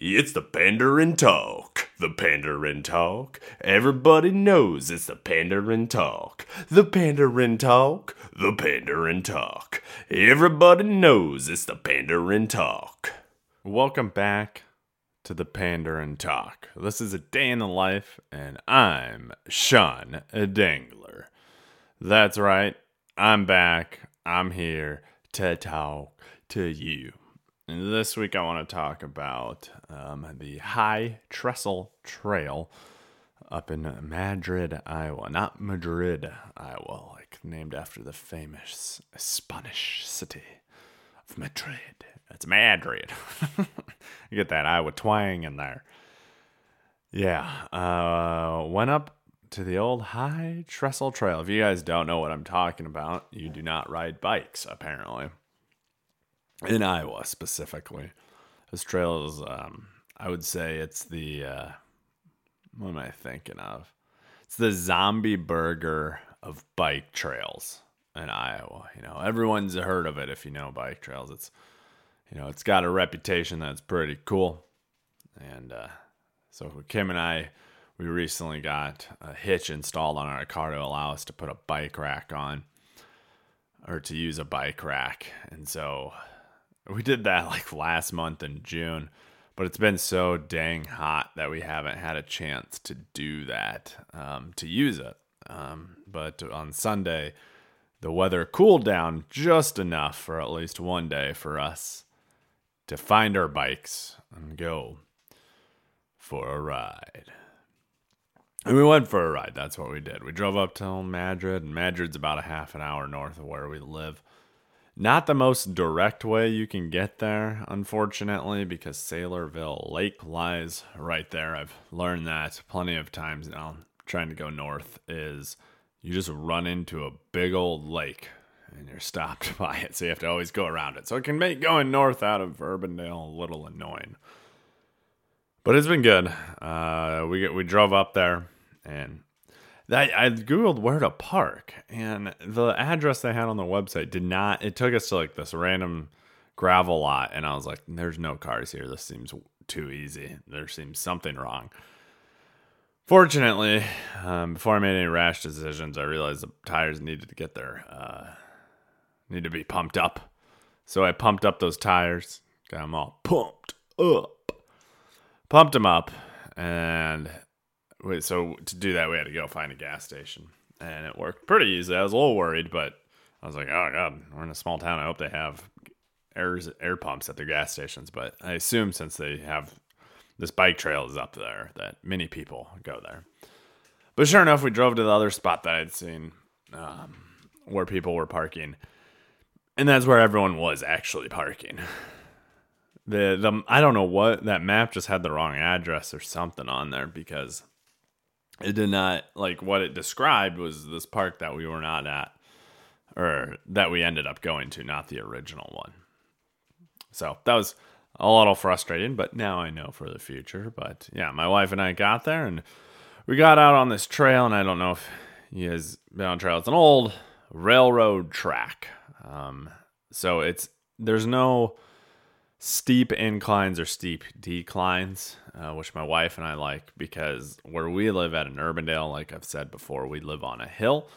It's the Pandering Talk. The Pandering Talk. Everybody knows it's the Pandering Talk. The Pandering Talk. The Pandering Talk. Everybody knows it's the Pandering Talk. Welcome back to the Pandering Talk. This is a day in the life, and I'm Sean Dangler. That's right, I'm back. I'm here to talk to you. This week, I want to talk about um, the High Trestle Trail up in Madrid, Iowa. Not Madrid, Iowa, like named after the famous Spanish city of Madrid. It's Madrid. you get that Iowa twang in there. Yeah. Uh, went up to the old High Trestle Trail. If you guys don't know what I'm talking about, you do not ride bikes, apparently in Iowa specifically. This trail is, um, I would say it's the, uh, what am I thinking of? It's the zombie burger of bike trails in Iowa. You know, everyone's heard of it if you know bike trails. It's, you know, it's got a reputation that's pretty cool. And uh, so Kim and I, we recently got a hitch installed on our car to allow us to put a bike rack on or to use a bike rack. And so we did that like last month in June, but it's been so dang hot that we haven't had a chance to do that, um, to use it. Um, but on Sunday, the weather cooled down just enough for at least one day for us to find our bikes and go for a ride. And we went for a ride. That's what we did. We drove up to Madrid, and Madrid's about a half an hour north of where we live. Not the most direct way you can get there, unfortunately, because Saylorville Lake lies right there. I've learned that plenty of times now. Trying to go north is you just run into a big old lake and you're stopped by it, so you have to always go around it. So it can make going north out of Urbandale a little annoying. But it's been good. Uh, we we drove up there and I, I googled where to park, and the address they had on the website did not. It took us to like this random gravel lot, and I was like, "There's no cars here. This seems too easy. There seems something wrong." Fortunately, um, before I made any rash decisions, I realized the tires needed to get their uh, need to be pumped up. So I pumped up those tires, got them all pumped up, pumped them up, and so to do that, we had to go find a gas station, and it worked pretty easy. I was a little worried, but I was like, "Oh God, we're in a small town. I hope they have air air pumps at their gas stations." But I assume since they have this bike trail is up there, that many people go there. But sure enough, we drove to the other spot that I'd seen um, where people were parking, and that's where everyone was actually parking. The the I don't know what that map just had the wrong address or something on there because it did not like what it described was this park that we were not at or that we ended up going to not the original one. So that was a little frustrating but now i know for the future. But yeah my wife and i got there and we got out on this trail and i don't know if you guys been on trail it's an old railroad track. Um, so it's there's no steep inclines or steep declines, uh, which my wife and I like because where we live at an Urbandale, like I've said before, we live on a hill.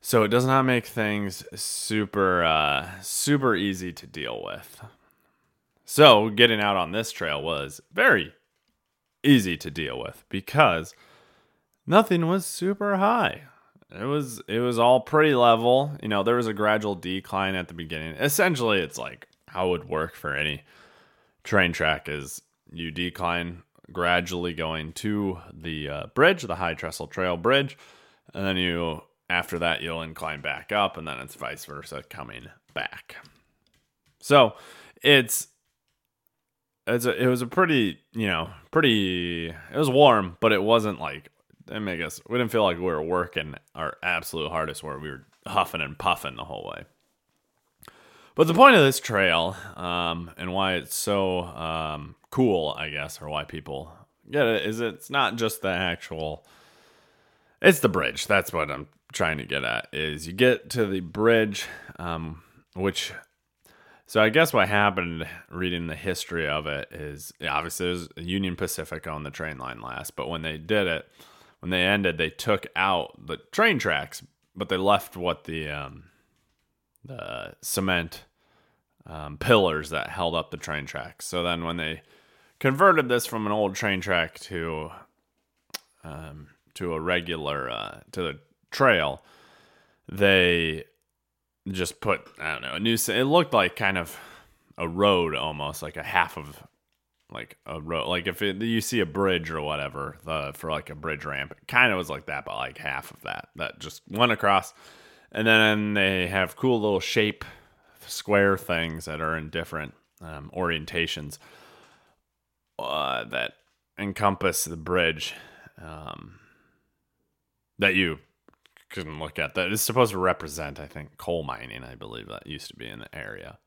So it does not make things super uh, super easy to deal with. So getting out on this trail was very easy to deal with because nothing was super high. It was it was all pretty level. You know, there was a gradual decline at the beginning. Essentially, it's like how would work for any train track is you decline gradually going to the uh, bridge, the High Trestle Trail Bridge, and then you after that you'll incline back up, and then it's vice versa coming back. So it's it's a, it was a pretty you know pretty it was warm, but it wasn't like it make us we didn't feel like we were working our absolute hardest where we were huffing and puffing the whole way. But the point of this trail, um, and why it's so um, cool, I guess, or why people get it, is it's not just the actual. It's the bridge. That's what I'm trying to get at. Is you get to the bridge, um, which So I guess what happened reading the history of it is obviously was Union Pacific on the train line last, but when they did it, when they ended, they took out the train tracks, but they left what the um, the cement um, pillars that held up the train tracks. So then when they converted this from an old train track to um, to a regular uh, to the trail, they just put I don't know a new. It looked like kind of a road almost, like a half of like a road. Like if it, you see a bridge or whatever, the for like a bridge ramp, it kind of was like that, but like half of that that just went across. And then they have cool little shape square things that are in different um, orientations uh, that encompass the bridge um, that you can look at. That is supposed to represent, I think, coal mining. I believe that used to be in the area.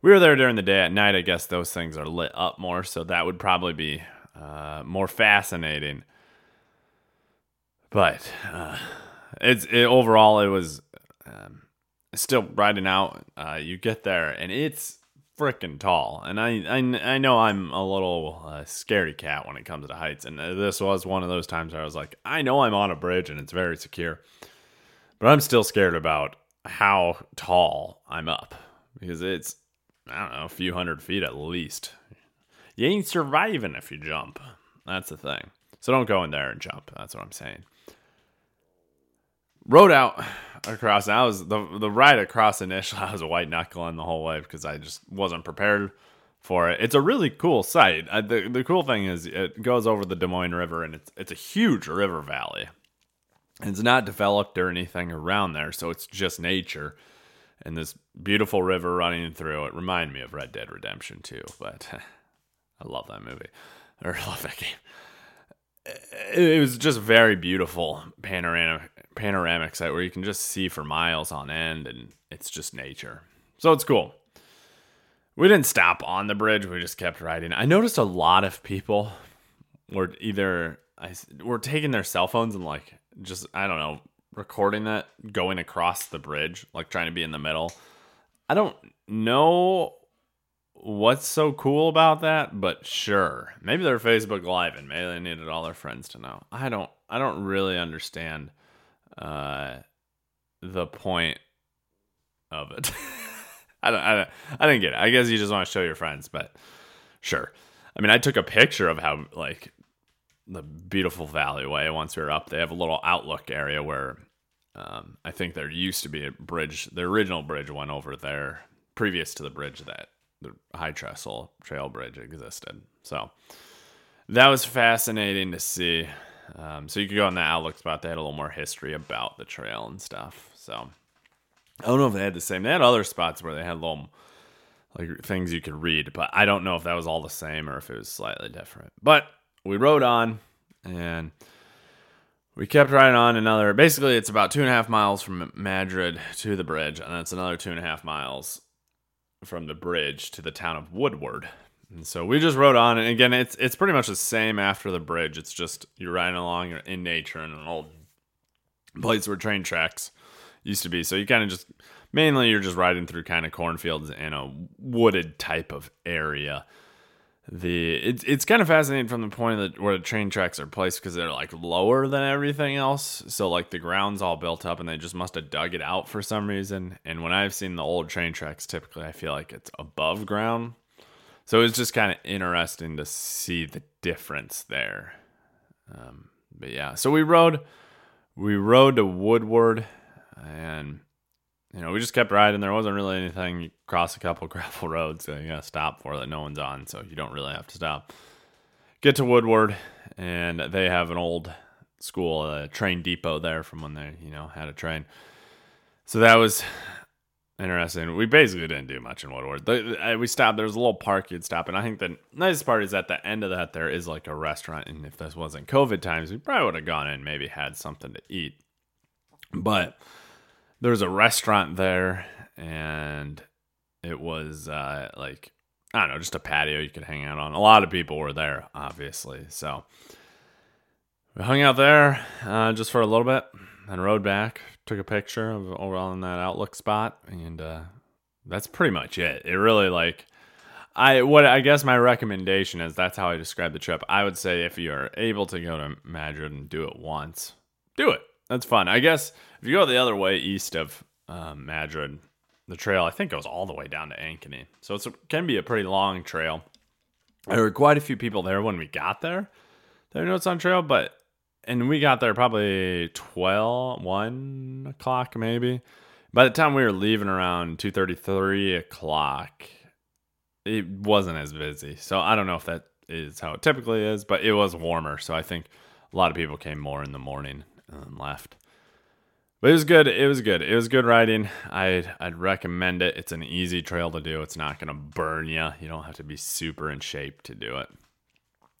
We were there during the day. At night, I guess those things are lit up more, so that would probably be uh, more fascinating. But uh, it's it, overall, it was um, still riding out. Uh, you get there, and it's freaking tall. And I, I, I know I'm a little uh, scary cat when it comes to heights. And this was one of those times where I was like, I know I'm on a bridge and it's very secure, but I'm still scared about how tall I'm up because it's, I don't know, a few hundred feet at least. You ain't surviving if you jump. That's the thing. So don't go in there and jump. That's what I'm saying. Rode out across. I was the the ride across initially. I was a white knuckling the whole way because I just wasn't prepared for it. It's a really cool site. Uh, the The cool thing is it goes over the Des Moines River and it's it's a huge river valley. It's not developed or anything around there, so it's just nature and this beautiful river running through it. Remind me of Red Dead Redemption 2, but I love that movie I love that game it was just very beautiful panoramic panoramic site where you can just see for miles on end and it's just nature. So it's cool. We didn't stop on the bridge, we just kept riding. I noticed a lot of people were either I were taking their cell phones and like just I don't know, recording that going across the bridge, like trying to be in the middle. I don't know what's so cool about that, but sure. Maybe they're Facebook Live and maybe they needed all their friends to know. I don't I don't really understand uh the point of it. I don't I don't I didn't get it. I guess you just want to show your friends, but sure. I mean, I took a picture of how like the beautiful valleyway once we were up. They have a little outlook area where um, I think there used to be a bridge. The original bridge went over there previous to the bridge that the High Trestle Trail Bridge existed. So that was fascinating to see. Um, so you could go on the Outlook spot. They had a little more history about the trail and stuff. So I don't know if they had the same. They had other spots where they had little like things you could read, but I don't know if that was all the same or if it was slightly different. But we rode on and we kept riding on another. Basically, it's about two and a half miles from Madrid to the bridge, and that's another two and a half miles from the bridge to the town of Woodward. And so we just rode on, and again, it's it's pretty much the same after the bridge. It's just you're riding along in nature in an old place where train tracks used to be. So you kind of just mainly you're just riding through kind of cornfields in a wooded type of area the it's it's kind of fascinating from the point that where the train tracks are placed because they're like lower than everything else. So like the ground's all built up and they just must have dug it out for some reason. And when I've seen the old train tracks, typically I feel like it's above ground. So it's just kind of interesting to see the difference there. Um, but yeah, so we rode we rode to Woodward and you know, we just kept riding. There wasn't really anything. Cross a couple gravel roads, so you gotta stop for that no one's on, so you don't really have to stop. Get to Woodward, and they have an old school uh, train depot there from when they, you know, had a train. So that was interesting. We basically didn't do much in Woodward. The, we stopped. There was a little park you'd stop, and I think the nicest part is at the end of that there is like a restaurant. And if this wasn't COVID times, we probably would have gone in, maybe had something to eat. But there's a restaurant there and it was uh, like I don't know, just a patio you could hang out on. A lot of people were there, obviously. So we hung out there uh, just for a little bit and rode back. Took a picture of over on that outlook spot, and uh, that's pretty much it. It really like I what I guess my recommendation is that's how I describe the trip. I would say if you are able to go to Madrid and do it once, do it. That's fun. I guess if you go the other way east of um, Madrid, the trail I think goes all the way down to Ankeny, so it can be a pretty long trail. There were quite a few people there when we got there. There were notes on trail, but and we got there probably 12, 1 o'clock maybe. By the time we were leaving around 2.33 o'clock, it wasn't as busy. So I don't know if that is how it typically is, but it was warmer. So I think a lot of people came more in the morning and left. But it was good. It was good. It was good riding. I'd I'd recommend it. It's an easy trail to do. It's not gonna burn you. You don't have to be super in shape to do it,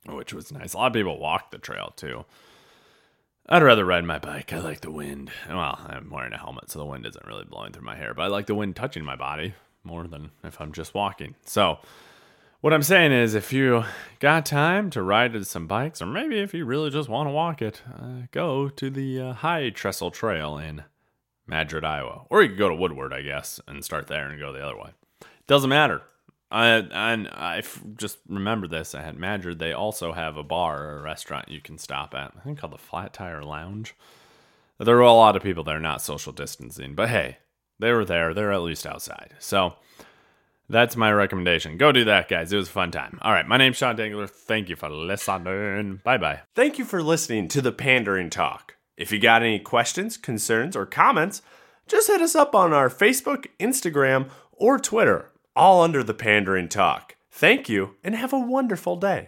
which was nice. A lot of people walk the trail too. I'd rather ride my bike. I like the wind. Well, I'm wearing a helmet, so the wind isn't really blowing through my hair, but I like the wind touching my body more than if I'm just walking. So, what I'm saying is, if you got time to ride some bikes, or maybe if you really just want to walk it, uh, go to the uh, High Trestle Trail in Madrid, Iowa. Or you could go to Woodward, I guess, and start there and go the other way. Doesn't matter. I I just remember this. At Madrid, they also have a bar or a restaurant you can stop at. I think called the Flat Tire Lounge. There were a lot of people there, not social distancing, but hey, they were there. They're at least outside. So that's my recommendation. Go do that, guys. It was a fun time. All right, my name's Sean Dangler. Thank you for listening. Bye bye. Thank you for listening to the Pandering Talk. If you got any questions, concerns, or comments, just hit us up on our Facebook, Instagram, or Twitter all under the Pandering Talk. Thank you and have a wonderful day.